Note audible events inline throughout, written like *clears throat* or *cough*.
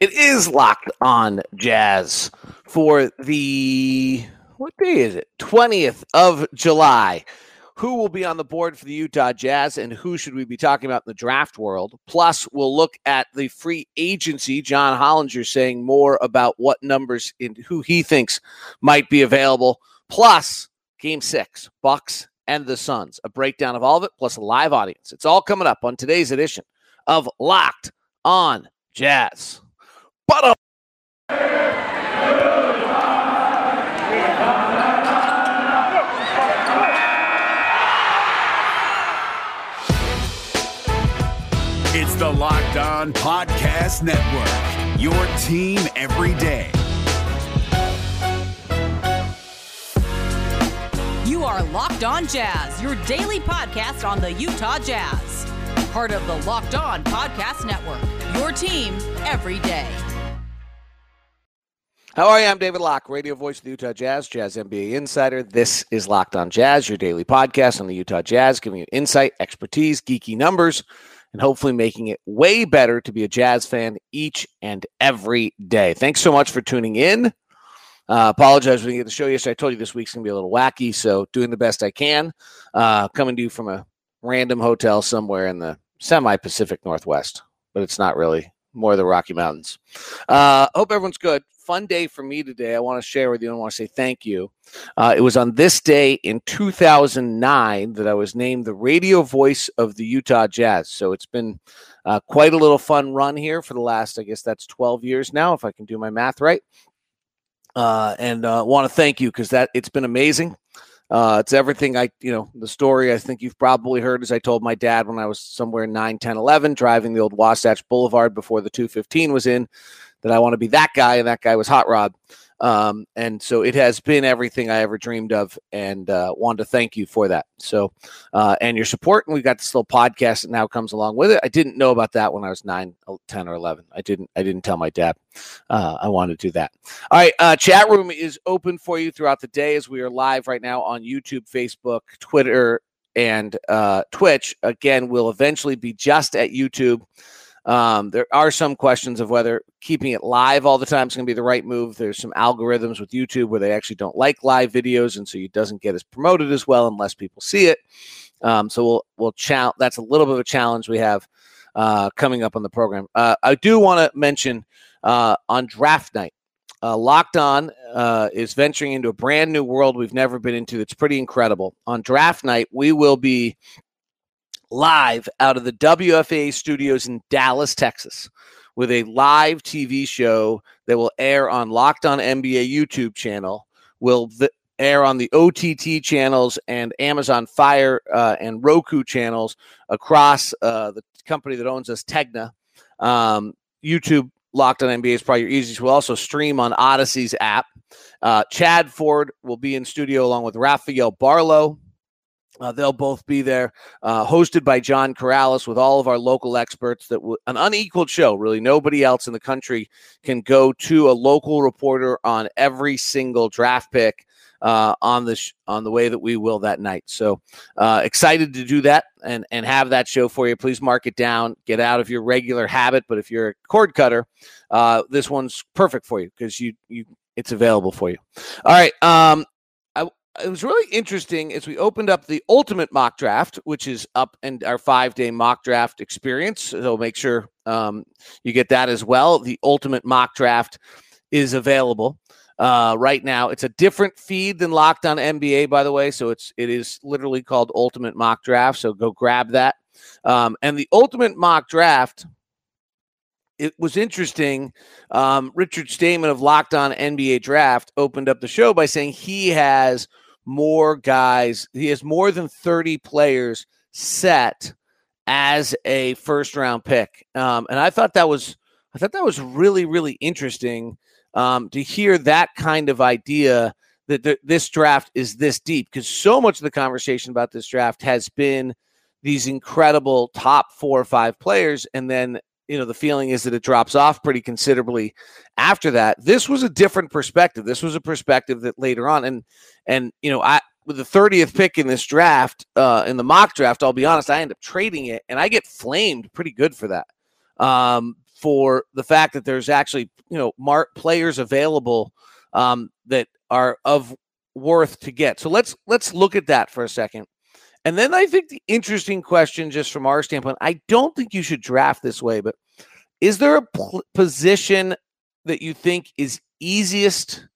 It is locked on jazz for the what day is it? 20th of July. Who will be on the board for the Utah Jazz and who should we be talking about in the draft world? Plus, we'll look at the free agency. John Hollinger saying more about what numbers and who he thinks might be available. Plus, game six, Bucks and the Suns. A breakdown of all of it, plus a live audience. It's all coming up on today's edition of Locked on Jazz. But uh, It's the Locked On Podcast Network, your team every day. You are Locked On Jazz, your daily podcast on the Utah Jazz. Part of the Locked On Podcast Network, your team every day. How are you? I'm David Locke, radio voice of the Utah Jazz, Jazz NBA insider. This is Locked on Jazz, your daily podcast on the Utah Jazz, giving you insight, expertise, geeky numbers, and hopefully making it way better to be a Jazz fan each and every day. Thanks so much for tuning in. Uh, apologize for didn't get the show yesterday. I told you this week's gonna be a little wacky, so doing the best I can. Uh, coming to you from a random hotel somewhere in the semi-Pacific Northwest, but it's not really more the Rocky Mountains. Uh, hope everyone's good. Fun day for me today. I want to share with you and want to say thank you. Uh, it was on this day in 2009 that I was named the radio voice of the Utah Jazz. So it's been uh, quite a little fun run here for the last, I guess that's 12 years now, if I can do my math right. Uh, and uh, want to thank you because that it's been amazing. Uh, it's everything I, you know, the story I think you've probably heard as I told my dad when I was somewhere 9, 10, 11, driving the old Wasatch Boulevard before the 215 was in, that I want to be that guy, and that guy was Hot Rod. Um, and so it has been everything I ever dreamed of, and uh, wanted to thank you for that. So, uh, and your support, and we got this little podcast that now comes along with it. I didn't know about that when I was 9, 10, or 11. I didn't, I didn't tell my dad. Uh, I wanted to do that. All right, uh, chat room is open for you throughout the day as we are live right now on YouTube, Facebook, Twitter, and uh, Twitch. Again, we'll eventually be just at YouTube. Um, there are some questions of whether keeping it live all the time is going to be the right move. There's some algorithms with YouTube where they actually don't like live videos, and so it doesn't get as promoted as well unless people see it. Um, so we'll we'll challenge. That's a little bit of a challenge we have uh, coming up on the program. Uh, I do want to mention uh, on draft night. Uh, Locked On uh, is venturing into a brand new world we've never been into. It's pretty incredible. On draft night, we will be live out of the WFAA studios in Dallas, Texas, with a live TV show that will air on Locked On NBA YouTube channel. Will air on the OTT channels and Amazon Fire uh, and Roku channels across uh, the company that owns us, Tegna. Um, YouTube Locked on NBA is probably your easiest. We'll also stream on Odyssey's app. Uh, Chad Ford will be in studio along with Rafael Barlowe. Uh, they'll both be there, uh, hosted by John Corrales with all of our local experts. That w- an unequaled show. Really, nobody else in the country can go to a local reporter on every single draft pick uh, on the sh- on the way that we will that night. So uh, excited to do that and and have that show for you. Please mark it down. Get out of your regular habit, but if you're a cord cutter, uh, this one's perfect for you because you you it's available for you. All right. Um, it was really interesting as we opened up the ultimate mock draft, which is up and our five day mock draft experience. So make sure um, you get that as well. The ultimate mock draft is available uh, right now. It's a different feed than Locked On NBA, by the way. So it's it is literally called Ultimate Mock Draft. So go grab that. Um, and the Ultimate Mock Draft. It was interesting. Um, Richard Stayman of Locked On NBA Draft opened up the show by saying he has more guys. He has more than 30 players set as a first round pick. Um, and I thought that was I thought that was really, really interesting um, to hear that kind of idea that th- this draft is this deep because so much of the conversation about this draft has been these incredible top four or five players and then you know the feeling is that it drops off pretty considerably after that this was a different perspective this was a perspective that later on and and you know i with the 30th pick in this draft uh in the mock draft i'll be honest i end up trading it and i get flamed pretty good for that um, for the fact that there's actually you know mark players available um, that are of worth to get. So let's let's look at that for a second. And then I think the interesting question, just from our standpoint, I don't think you should draft this way, but is there a pl- position that you think is easiest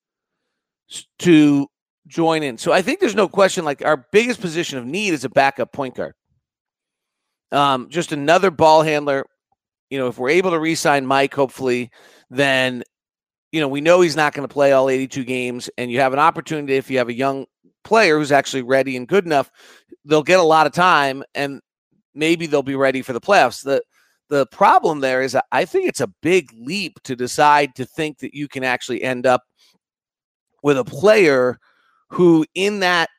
to join in? So I think there's no question. Like our biggest position of need is a backup point guard. Um, just another ball handler. You know, if we're able to re-sign Mike, hopefully, then you know we know he's not going to play all 82 games, and you have an opportunity if you have a young player who's actually ready and good enough, they'll get a lot of time, and maybe they'll be ready for the playoffs. The the problem there is I think it's a big leap to decide to think that you can actually end up with a player who in that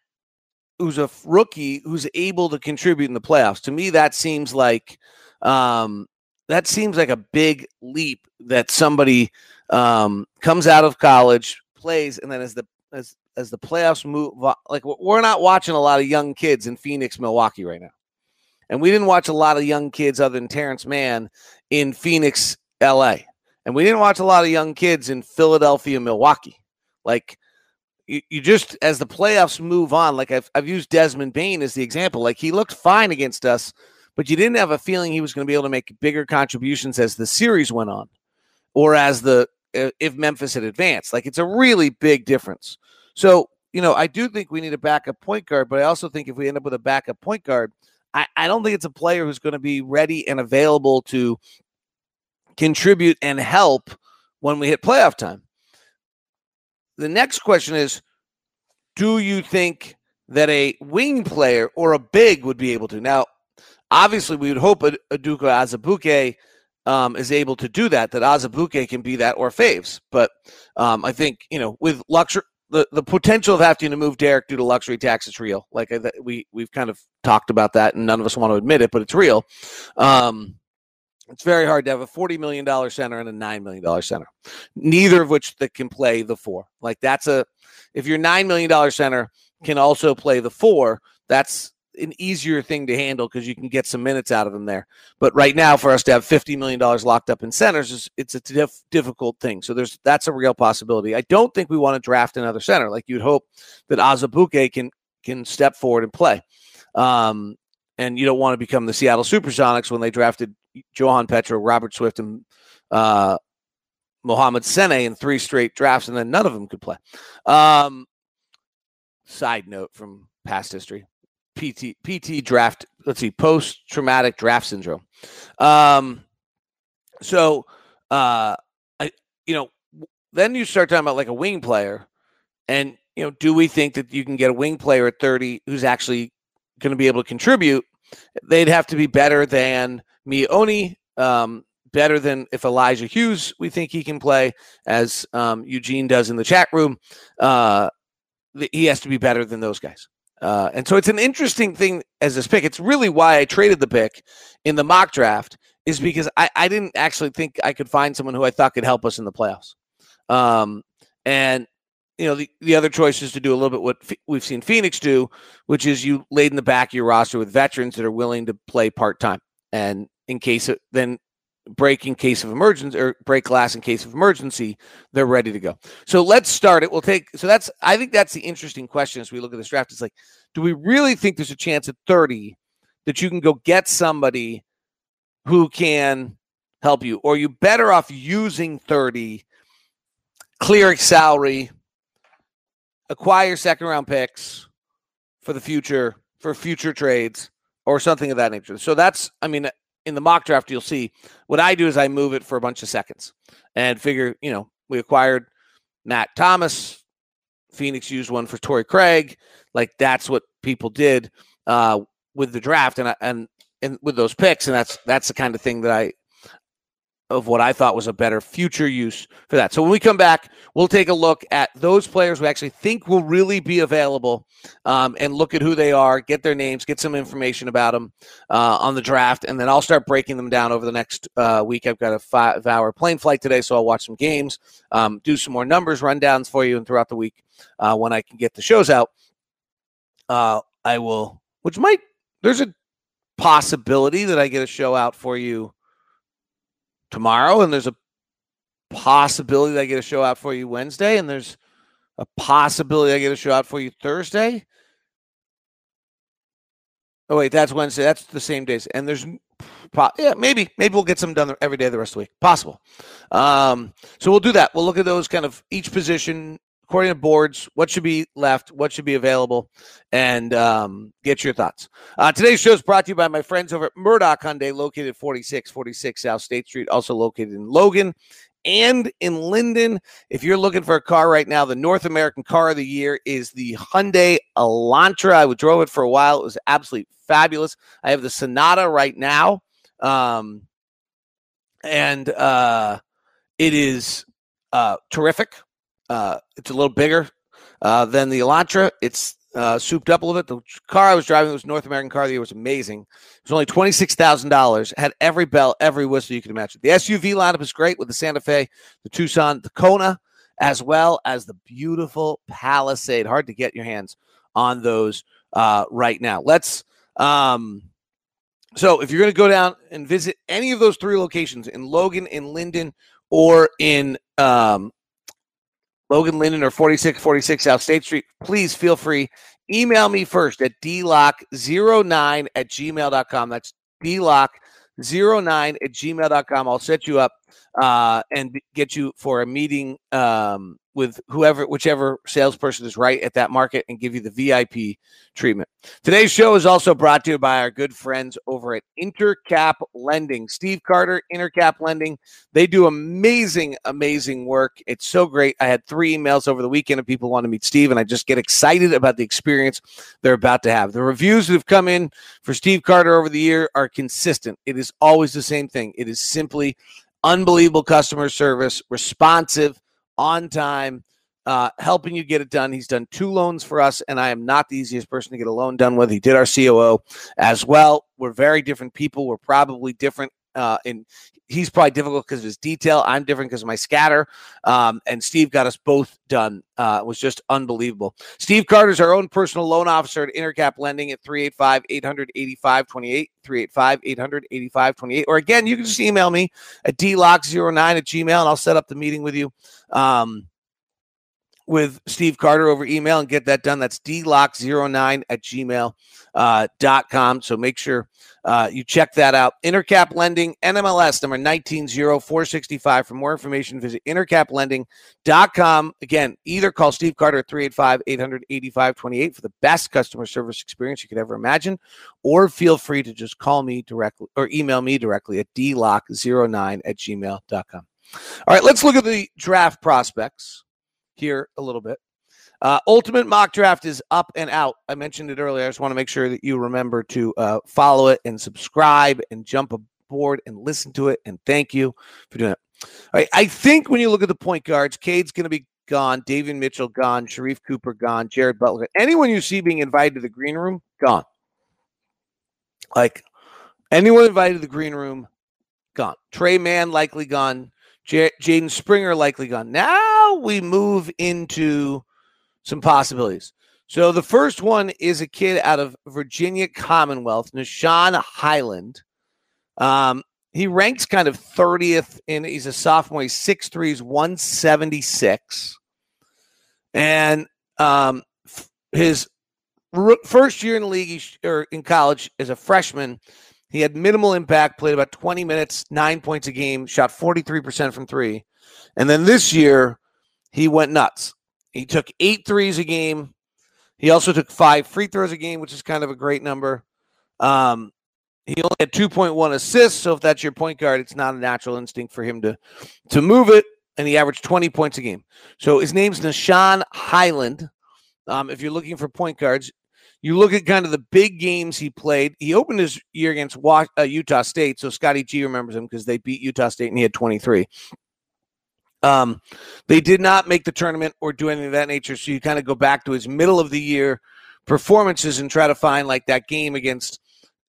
who's a rookie who's able to contribute in the playoffs. To me, that seems like um, that seems like a big leap that somebody um, comes out of college, plays, and then as the as as the playoffs move, like we're not watching a lot of young kids in Phoenix, Milwaukee right now, and we didn't watch a lot of young kids other than Terrence Mann in Phoenix, L.A., and we didn't watch a lot of young kids in Philadelphia, Milwaukee. Like you, you just as the playoffs move on, like I've I've used Desmond Bane as the example. Like he looked fine against us, but you didn't have a feeling he was going to be able to make bigger contributions as the series went on, or as the uh, if Memphis had advanced. Like it's a really big difference. So you know, I do think we need a backup point guard, but I also think if we end up with a backup point guard, I, I don't think it's a player who's going to be ready and available to contribute and help when we hit playoff time the next question is do you think that a wing player or a big would be able to? Now, obviously, we would hope Udoka Azubuike um, is able to do that, that Azubuike can be that or Faves. But um, I think, you know, with luxury, the, the potential of having to move Derrick due to luxury tax is real. Like we, we've kind of talked about that and none of us want to admit it, but it's real. Um, it's very hard to have a $40 million center and a $9 million center, neither of which that can play the four. Like that's a, if your $9 million center can also play the four, that's an easier thing to handle because you can get some minutes out of them there. But right now, for us to have $50 million locked up in centers, is, it's a diff- difficult thing. So there's that's a real possibility. I don't think we want to draft another center. Like you'd hope that Azubuike can can step forward and play. Um, and you don't want to become the Seattle Supersonics when they drafted Johan Petro, Robert Swift, and uh, Mohamed Sene in three straight drafts, and then none of them could play. Um, side note from past history: PT PT draft. Let's see, post traumatic draft syndrome. Um, so, uh, I you know, then you start talking about like a wing player, and you know, do we think that you can get a wing player at thirty who's actually going to be able to contribute? They'd have to be better than Miye Oni, um, better than if Elijah Hughes, we think he can play, as um, Eugene does in the chat room. Uh, he has to be better than those guys. Uh, and so it's an interesting thing as this pick. It's really why I traded the pick in the mock draft, is because I, I didn't actually think I could find someone who I thought could help us in the playoffs. Um, and you know, the, the other choice is to do a little bit what F- we've seen Phoenix do, which is you laid in the back of your roster with veterans that are willing to play part time. And in case of then break in case of emergency or break glass in case of emergency, they're ready to go. So let's start it. We'll take so that's I think that's the interesting question as we look at this draft. It's like, do we really think there's a chance at 30 that you can go get somebody who can help you? Or you better off using 30, clearing salary, acquire second round picks for the future, for future trades, or something of that nature. So that's I mean in the mock draft, you'll see what I do is I move it for a bunch of seconds and figure, you know, we acquired Matt Thomas. Phoenix used one for Torrey Craig. Like that's what people did uh, with the draft and and and with those picks, and that's that's the kind of thing that I of what I thought was a better future use for that. So when we come back, we'll take a look at those players we actually think will really be available um, and look at who they are, get their names, get some information about them uh, on the draft, and then I'll start breaking them down over the next uh, week. I've got a five hour plane flight today, so I'll watch some games, um, do some more numbers rundowns for you, and throughout the week uh, when I can get the shows out, uh, I will, which might, there's a possibility that I get a show out for you tomorrow, and there's a possibility I get a show out for you Wednesday, and there's a possibility I get a show out for you Thursday. Oh wait, that's Wednesday. That's the same days, and there's yeah, maybe maybe we'll get some done every day the rest of the week. Possible. Um, so we'll do that. We'll look at those kind of each position according to boards. What should be left? What should be available? And um, get your thoughts. Uh, today's show is brought to you by my friends over at Murdock Hyundai, located 4646 South State Street, also located in Logan and in Lindon. If you're looking for a car right now, the North American car of the year is the Hyundai Elantra. I drove it for a while. It was absolutely fabulous. I have the Sonata right now. Um, and uh, it is uh, terrific. Uh, it's a little bigger uh, than the Elantra. It's uh, souped up a little bit. The car I was driving was North American car the year was amazing. It was only twenty six thousand dollars. Had every bell, every whistle you could imagine. The SUV lineup is great with the Santa Fe, the Tucson, the Kona, as well as the beautiful Palisade. Hard to get your hands on those uh, right now. Let's. Um, so if you're going to go down and visit any of those three locations in Logan, in Lindon, or in um, Logan Lindon or 4646 South State Street, please feel free. Email me first at dlock09 at gmail.com. That's dlock09 at gmail.com. I'll set you up uh, and get you for a meeting um, with whoever, whichever salesperson is right at that market and give you the VIP treatment. Today's show is also brought to you by our good friends over at Intercap Lending. Steve Carter, Intercap Lending. They do amazing, amazing work. It's so great. I had three emails over the weekend of people want to meet Steve, and I just get excited about the experience they're about to have. The reviews that have come in for Steve Carter over the year are consistent. It is always the same thing. It is simply unbelievable customer service, responsive on time, uh, helping you get it done. He's done two loans for us, and I am not the easiest person to get a loan done with. He did our COO as well. We're very different people. We're probably different uh, in he's probably difficult because of his detail. I'm different because of my scatter. Um, and Steve got us both done. Uh, it was just unbelievable. Steve Carter's our own personal loan officer at Intercap Lending at 385 885 28, 385 885 28. Or again, you can just email me at dlock09 at gmail and I'll set up the meeting with you. Um, with Steve Carter over email and get that done. That's dlock09 at gmail.com. Uh, dot com. so make sure uh, you check that out. Intercap Lending, NMLS number 190465. For more information, visit intercaplending.com. Again, either call Steve Carter at 385 885 28 for the best customer service experience you could ever imagine, or feel free to just call me directly or email me directly at dlock09 at gmail.com. All right, let's look at the draft prospects here a little bit. Uh, Ultimate Mock Draft is up and out. I mentioned it earlier. I just want to make sure that you remember to uh, follow it and subscribe and jump aboard and listen to it. And thank you for doing it. All right, I think when you look at the point guards, Cade's going to be gone. Davion Mitchell gone. Sharife Cooper gone. Jared Butler. Anyone you see being invited to the green room, gone. Like anyone invited to the green room, gone. Tre Mann likely gone. J- Jaden Springer likely gone. Now we move into some possibilities. So the first one is a kid out of Virginia Commonwealth, Nah'Shon Hyland. Um, he ranks kind of 30th in he's a sophomore, he's 6'3, he's 176. And um, his r- first year in the league or in college as a freshman, he had minimal impact, played about 20 minutes, nine points a game, shot 43% from three. And then this year, he went nuts. He took eight threes a game. He also took five free throws a game, which is kind of a great number. Um, he only had 2.1 assists. So if that's your point guard, it's not a natural instinct for him to to move it. And he averaged 20 points a game. So his name's Nah'Shon Hyland. Um, if you're looking for point guards, you look at kind of the big games he played. He opened his year against uh, Utah State, so Scotty G remembers him because they beat Utah State and he had 23. Um, they did not make the tournament or do anything of that nature. So you kind of go back to his middle of the year performances and try to find like that game against,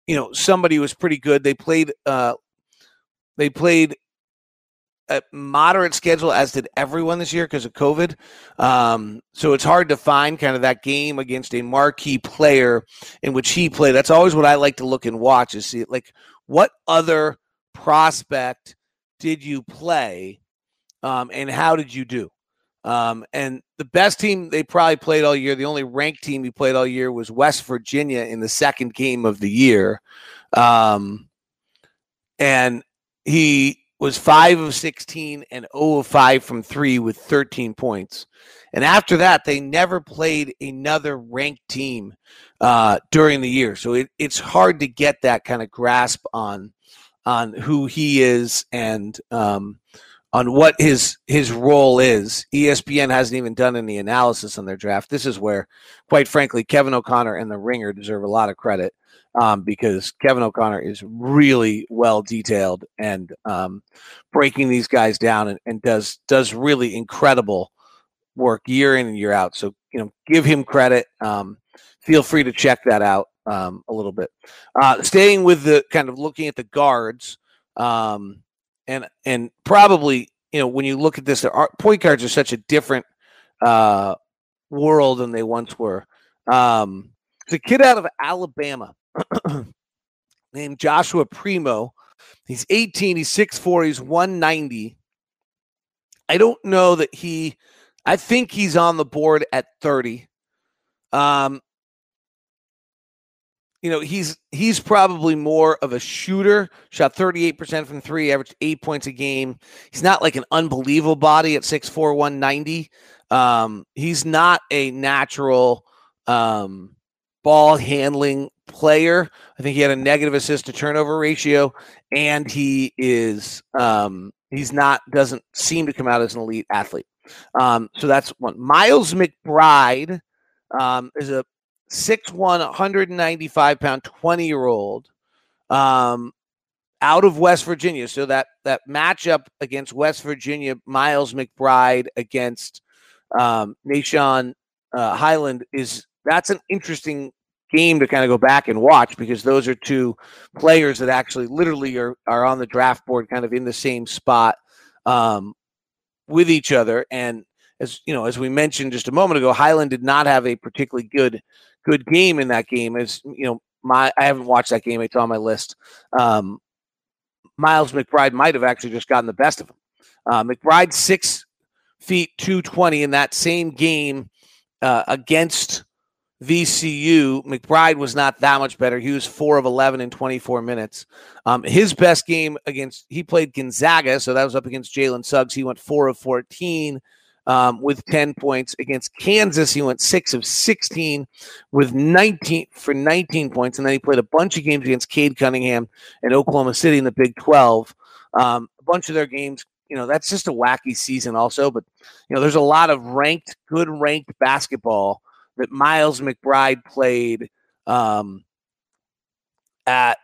you know, somebody who was pretty good. They played, uh, they played a moderate schedule, as did everyone this year because of COVID. Um, so it's hard to find kind of that game against a marquee player in which he played. That's always what I like to look and watch is see like what other prospect did you play, um, and how did you do? Um, and the best team they probably played all year, the only ranked team he played all year was West Virginia in the second game of the year. Um, and he was 5 of 16 and 0 of 5 from 3 with 13 points. And after that, they never played another ranked team uh, during the year. So it, it's hard to get that kind of grasp on on who he is and um, on what his his role is. ESPN hasn't even done any analysis on their draft. This is where, quite frankly, Kevin O'Connor and the Ringer deserve a lot of credit um, because Kevin O'Connor is really well detailed and um, breaking these guys down and, and does does really incredible work year in and year out. So you know, give him credit. Um, feel free to check that out um, a little bit. Uh, staying with the kind of looking at the guards, um, and and probably you know when you look at this, the point guards are such a different uh, world than they once were. Um, a kid out of Alabama *clears throat* named Joshua Primo. He's 18. He's 6'4. He's 190. I don't know that he. I think he's on the board at 30. Um, you know, he's he's probably more of a shooter. Shot 38% from three, averaged eight points a game. He's not like an unbelievable body at 6'4, 190. Um, he's not a natural um, ball handling player. I think he had a negative assist to turnover ratio, and he is um, he's not doesn't seem to come out as an elite athlete. Um, so that's one. Miles McBride um, is a 6'1, 195 pound, 20 year old um, out of West Virginia. So that that matchup against West Virginia, Miles McBride against um, uh, Hyland is that's an interesting game to kind of go back and watch because those are two players that actually literally are, are on the draft board kind of in the same spot um, with each other and as you know as we mentioned just a moment ago Hyland did not have a particularly good good game in that game is you know my I haven't watched that game it's on my list um, Miles McBride might have actually just gotten the best of him uh, McBride six feet 220 in that same game uh, against VCU, McBride was not that much better. He was four of 11 in 24 minutes. Um, his best game against, he played Gonzaga, so that was up against Jalen Suggs. He went four of 14 um, with 10 points. Against Kansas, he went six of 16 with 19 for 19 points. And then he played a bunch of games against Cade Cunningham and Oklahoma City in the Big 12. Um, a bunch of their games you know that's just a wacky season also but you know there's a lot of ranked good ranked basketball that Miles McBride played um, at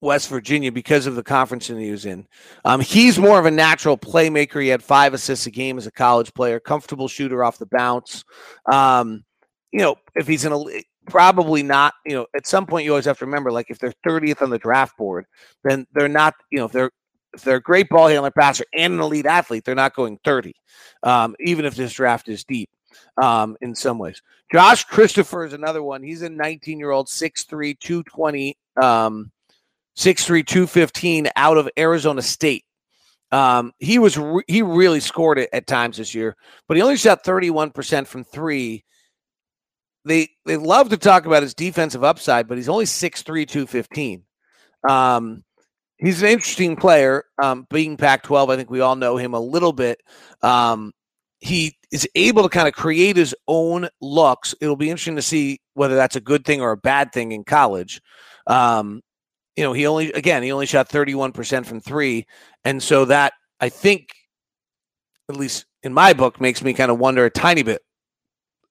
West Virginia because of the conference he was in. Um, he's more of a natural playmaker. He had five assists a game as a college player, comfortable shooter off the bounce. Um, you know, if he's in a probably not, you know, at some point you always have to remember, like if they're 30th on the draft board, then they're not, you know, if they're if they're a great ball handler passer and an elite athlete, they're not going 30, um, even if this draft is deep um, in some ways. Josh Christopher is another one. He's a 19 year old, 6'3, 220, um, 6'3, 215 out of Arizona State. Um, he was re- he really scored it at times this year, but he only shot 31% from three. They they love to talk about his defensive upside, but he's only 6'3, 215. Um, he's an interesting player. Um, being Pac 12, I think we all know him a little bit. Um, he is able to kind of create his own looks. It'll be interesting to see whether that's a good thing or a bad thing in college. Um, you know, he only again he only shot 31% from three. And so that I think, at least in my book, makes me kind of wonder a tiny bit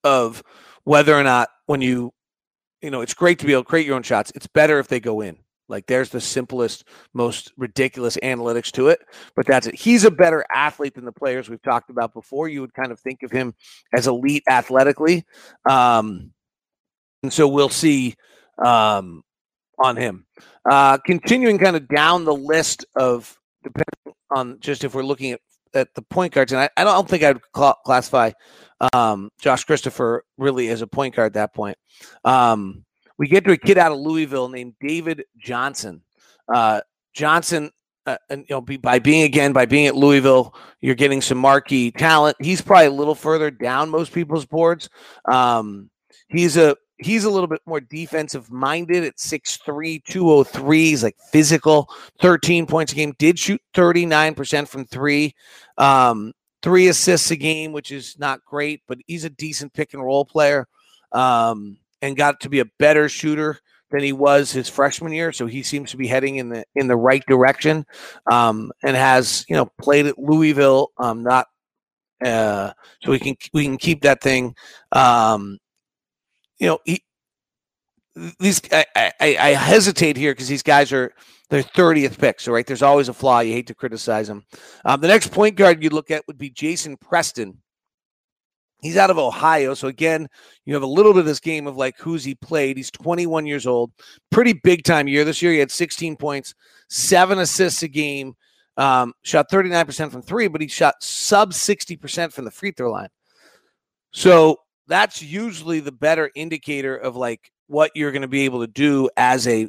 of whether or not when you you know, it's great to be able to create your own shots. It's better if they go in. Like there's the simplest, most ridiculous analytics to it, but that's it. He's a better athlete than the players we've talked about before. You would kind of think of him as elite athletically, um, and so we'll see um, on him. Uh, continuing kind of down the list of depending on just if we're looking at, at the point guards, and I, I don't think I'd cl- classify um, Josh Christopher really as a point guard at that point. Um, we get to a kid out of Louisville named David Johnson. Uh, Johnson uh, and you know, be, by being again by being at Louisville, you're getting some marquee talent. He's probably a little further down most people's boards. Um, he's a he's a little bit more defensive minded at 6'3, 203. He's like physical, 13 points a game. Did shoot 39% from three, um, three assists a game, which is not great, but he's a decent pick and roll player um, and got to be a better shooter than he was his freshman year. So he seems to be heading in the in the right direction, um, and has you know played at Louisville. Um, not uh, so we can we can keep that thing. Um, you know he these I, I, I hesitate here because these guys are their 30th pick. So right there's always a flaw. You hate to criticize them. Um, the next point guard you look at would be Jason Preston. He's out of Ohio. So again, you have a little bit of this game of like who's he played. He's 21 years old. Pretty big time year. This year he had 16 points, seven assists a game, um, shot 39% from three, but he shot sub 60% from the free throw line. So that's usually the better indicator of like what you're going to be able to do as a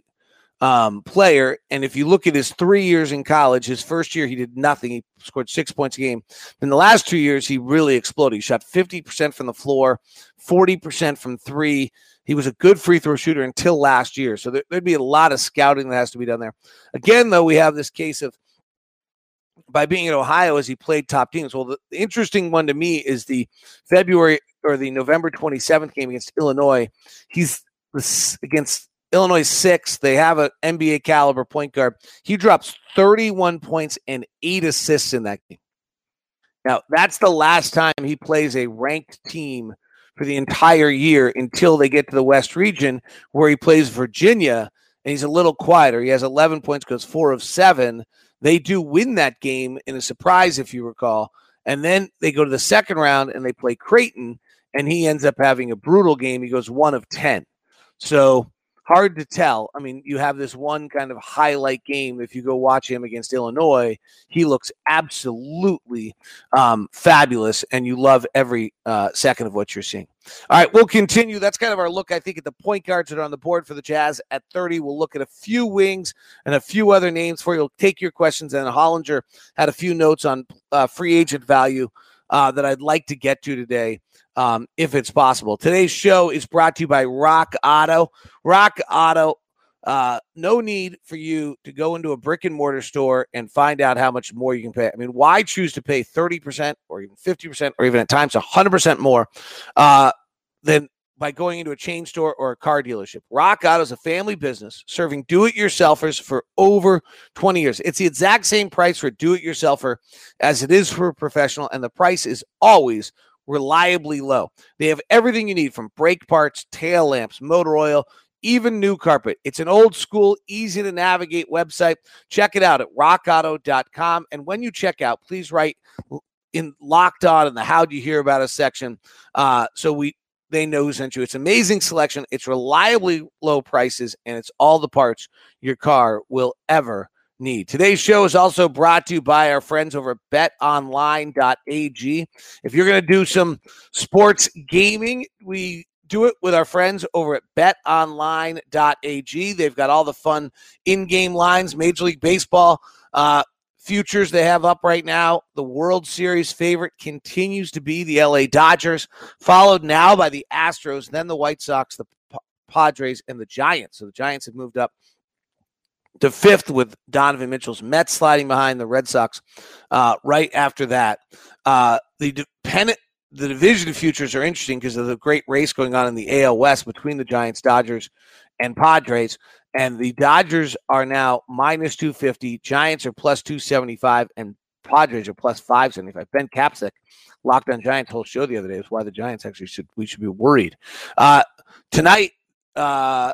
um, player. And if you look at his three years in college, his first year he did nothing. He scored six points a game. In the last two years, he really exploded. He shot 50% from the floor, 40% from three. He was a good free throw shooter until last year. So there, would be a lot of scouting that has to be done there. Again, though, we have this case of by being at Ohio as he played top teams. Well, the, the interesting one to me is the February or the November 27th game against Illinois. He's against Illinois six. They have an NBA caliber point guard. He drops 31 points and eight assists in that game. Now, that's the last time he plays a ranked team for the entire year until they get to the West region where he plays Virginia and he's a little quieter. He has 11 points, goes four of seven. They do win that game in a surprise, if you recall. And then they go to the second round and they play Creighton, and he ends up having a brutal game. He goes one of 10. So hard to tell. I mean, you have this one kind of highlight game. If you go watch him against Illinois, he looks absolutely um, fabulous, and you love every uh, second of what you're seeing. All right, we'll continue. That's kind of our look, I think, at the point guards that are on the board for the Jazz at 30. We'll look at a few wings and a few other names for you. We'll take your questions. And Hollinger had a few notes on uh, free agent value uh, that I'd like to get to today um, if it's possible. Today's show is brought to you by Rock Auto. Rock Auto, uh, no need for you to go into a brick and mortar store and find out how much more you can pay. I mean, why choose to pay 30% or even 50% or even at times 100% more uh, than by going into a chain store or a car dealership. Rock Auto is a family business serving do it yourselfers for over 20 years. It's the exact same price for do it yourselfer as it is for a professional, and the price is always reliably low. They have everything you need from brake parts, tail lamps, motor oil, even new carpet. It's an old school, easy to navigate website. Check it out at rockauto.com. And when you check out, please write in locked on in the how do you hear about us section. Uh, so we they know who sent you. It's amazing selection. It's reliably low prices, and it's all the parts your car will ever need. Today's show is also brought to you by our friends over at betonline.ag. If you're going to do some sports gaming, we do it with our friends over at betonline.ag. They've got all the fun in game lines, Major League Baseball. Uh, futures they have up right now. The World Series favorite continues to be the LA Dodgers, followed now by the Astros, then the White Sox, the Padres, and the Giants. So the Giants have moved up to fifth with Donovan Mitchell's Mets sliding behind the Red Sox. Uh, right after that, uh, the dependent the division futures are interesting because of the great race going on in the AL West between the Giants, Dodgers, and Padres. And the Dodgers are now minus 250, Giants are plus 275, and Padres are plus 575. Ben Kapsick, locked on Giants, whole show the other day is why the Giants actually should we should be worried. Uh, tonight, uh,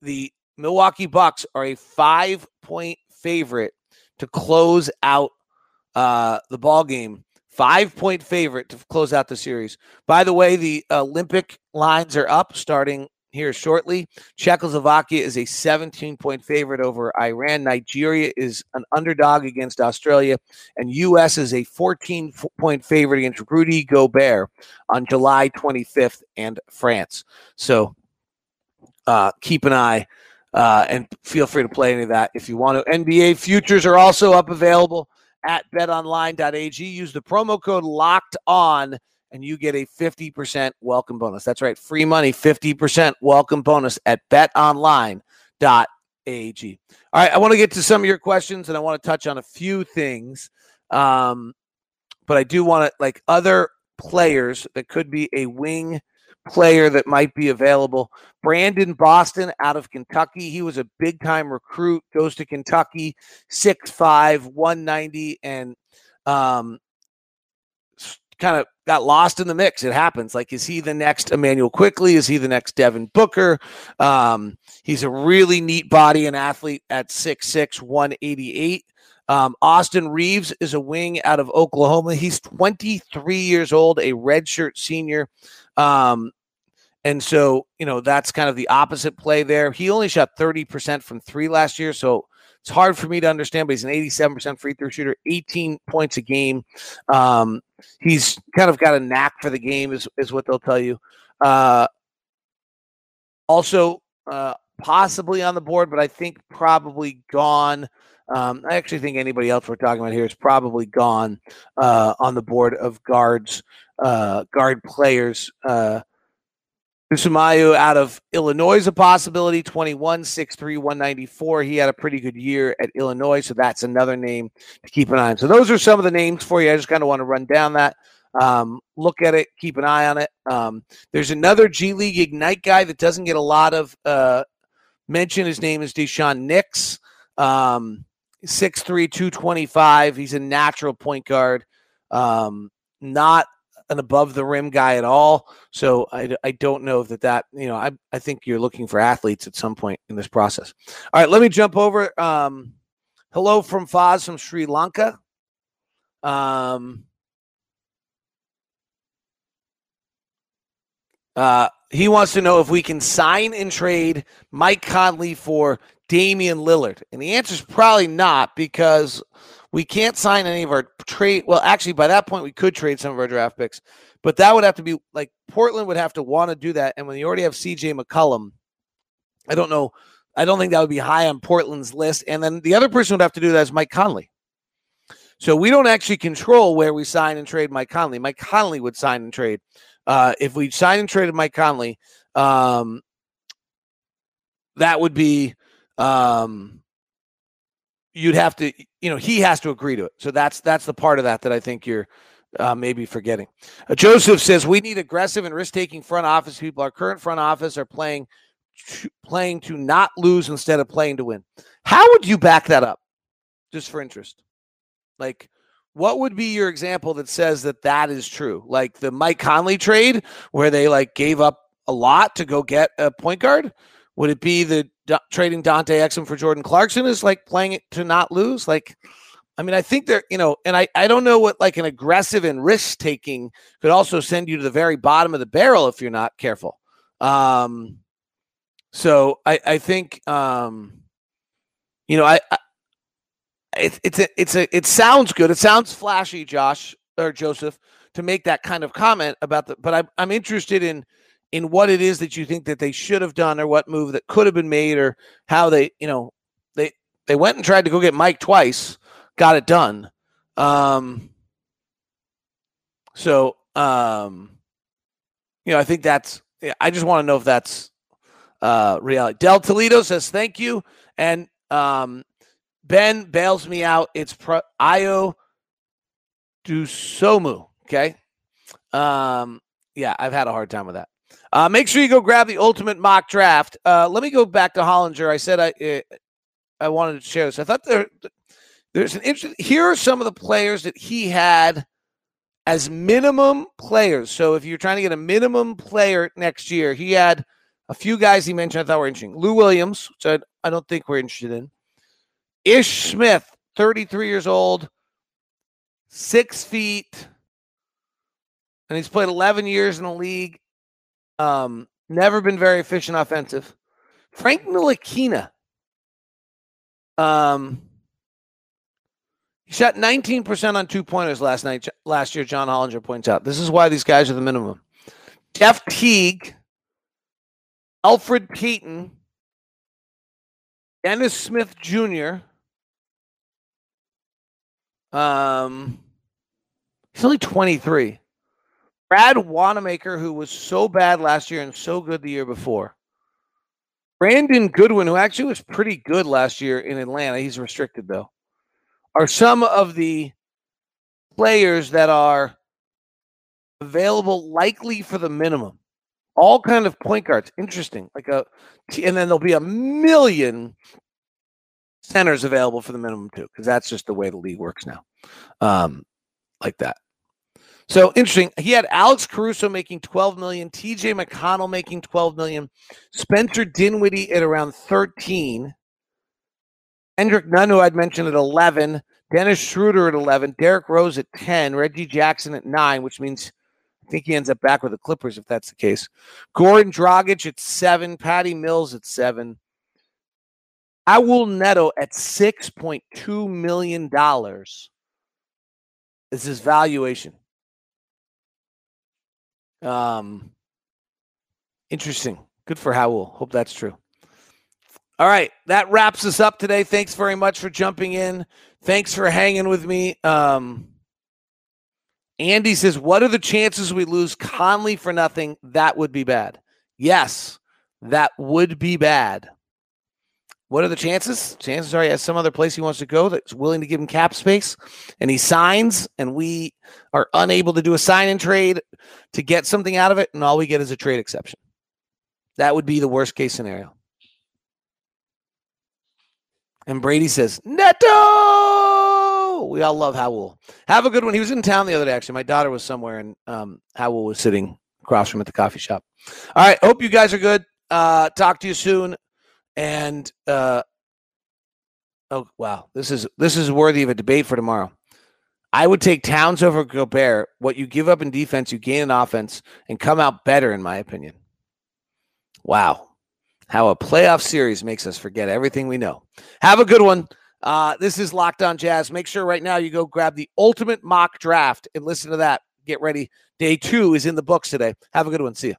the Milwaukee Bucks are a five point favorite to close out uh, the ball game. Five point favorite to close out the series. By the way, the Olympic lines are up starting here shortly. Czechoslovakia is a 17 point favorite over Iran. Nigeria is an underdog against Australia. And U.S. is a 14 point favorite against Rudy Gobert on July 25th and France. So uh, keep an eye Uh, and feel free to play any of that if you want to. NBA futures are also up available at betonline.ag. Use the promo code locked on and you get a 50% welcome bonus. That's right, free money, 50% welcome bonus at betonline.ag. All right, I want to get to some of your questions and I want to touch on a few things. Um, but I do want to, like other players that could be a wing player that might be available. Brandon Boston out of Kentucky. He was a big time recruit, goes to Kentucky, 6'5, 190, and um, kind of got lost in the mix. It happens. Like, is he the next Immanuel Quickley? Is he the next Devin Booker? Um, he's a really neat body and athlete at 6'6, 188. Um, Austin Reaves is a wing out of Oklahoma. He's 23 years old, a redshirt senior. Um, and so, you know, that's kind of the opposite play there. He only shot 30% from three last year. So it's hard for me to understand, but he's an 87% free throw shooter, 18 points a game. Um, he's kind of got a knack for the game, is, is what they'll tell you. Uh, also, uh, possibly on the board, but I think probably gone. Um, I actually think anybody else we're talking about here is probably gone uh, on the board of guards, uh, guard players. Uh, Sumayu out of Illinois is a possibility, 21, 6'3, 194. He had a pretty good year at Illinois, so that's another name to keep an eye on. So those are some of the names for you. I just kind of want to run down that. Um, look at it, keep an eye on it. Um, there's another G League Ignite guy that doesn't get a lot of uh, mention. His name is Daishen Nix. Um, 6'3, 225. He's a natural point guard. Um, not an above the rim guy at all. So I, I don't know that that, you know, I, I think you're looking for athletes at some point in this process. All right, let me jump over. Um, hello from Foz from Sri Lanka. Um, uh, he wants to know if we can sign and trade Mike Conley for Damian Lillard. And the answer is probably not because we can't sign any of our trade. Well, actually, by that point, we could trade some of our draft picks, but that would have to be like Portland would have to want to do that. And when you already have CJ McCollum, I don't know. I don't think that would be high on Portland's list. And then the other person would have to do that is Mike Conley. So we don't actually control where we sign and trade Mike Conley. Mike Conley would sign and trade. Uh, if we sign and traded Mike Conley, um, that would be um, you'd have to you know he has to agree to it. So that's that's the part of that that i think you're uh, maybe forgetting. Uh, joseph says we need aggressive and risk-taking front office people. Our current front office are playing to, playing to not lose instead of playing to win. How would you back that up? Just for interest. Like what would be your example that says that that is true? Like the mike conley trade where they like gave up a lot to go get a point guard would it be the trading Dante Exum for Jordan Clarkson is like playing it to not lose? Like, I mean, I think they're, you know, and I, I don't know what like an aggressive and risk taking could also send you to the very bottom of the barrel if you're not careful. Um, so I, I think, um, you know, I, I it, it's a, it's a, it sounds good. It sounds flashy, Josh or Joseph, to make that kind of comment about the, but I'm, I'm interested in, in what it is that you think that they should have done or what move that could have been made or how they, you know, they they went and tried to go get Mike twice, got it done. Um so um you know, I think that's I just want to know if that's uh reality. Del Toledo says thank you and um Ben bails me out. It's pro- Ayo Dosunmu, okay? Um yeah, I've had a hard time with that. Uh, make sure you go grab the ultimate mock draft. Uh, let me go back to Hollinger. I said I uh, I wanted to share this. I thought there there's an interesting. Here are some of the players that he had as minimum players. So if you're trying to get a minimum player next year, he had a few guys he mentioned I thought were interesting. Lou Williams, which I, I don't think we're interested in. Ish Smith, 33 years old, six feet, and he's played 11 years in the league. Um, never been very efficient offensive. Frank Ntilikina. Um, he shot 19% on two pointers last night. Last year, John Hollinger points out. This is why these guys are the minimum. Jeff Teague, Elfrid Payton, Dennis Smith Jr. Um, he's only 23. Brad Wanamaker, who was so bad last year and so good the year before. Brandon Goodwin, who actually was pretty good last year in Atlanta, he's restricted though, are some of the players that are available likely for the minimum. All kind of point guards. Interesting. Like a and then there'll be a million centers available for the minimum too, because that's just the way the league works now. Um, like that. So interesting. He had Alex Caruso making 12 million, TJ McConnell making 12 million, Spencer Dinwiddie at around 13, Kendrick Nunn, who I'd mentioned at 11, Dennis Schroeder at 11, Derrick Rose at 10, Reggie Jackson at 9, which means I think he ends up back with the Clippers if that's the case. Goran Dragic at 7, Patty Mills at 7, Raul Neto at $6.2 million is his valuation. Um, interesting. Good for Raul. Hope that's true. All right, that wraps us up today. Thanks very much for jumping in. Thanks for hanging with me. Um, Andy says, "What are the chances we lose Conley for nothing? That would be bad." Yes, that would be bad. What are the chances? Chances are he has some other place he wants to go that's willing to give him cap space, and he signs, and we are unable to do a sign and trade to get something out of it, and all we get is a trade exception. That would be the worst case scenario. And Brady says, Neto! We all love Raul. Have a good one. He was in town the other day, actually. My daughter was somewhere, and um, Raul was sitting across from at the coffee shop. All right. Hope you guys are good. Uh, talk to you soon. And uh, oh wow, this is this is worthy of a debate for tomorrow. I would take Towns over Gobert. What you give up in defense, you gain in offense, and come out better, in my opinion. Wow, how a playoff series makes us forget everything we know. Have a good one. Uh, this is Locked On Jazz. Make sure right now you go grab the ultimate mock draft and listen to that. Get ready. Day two is in the books today. Have a good one. See you.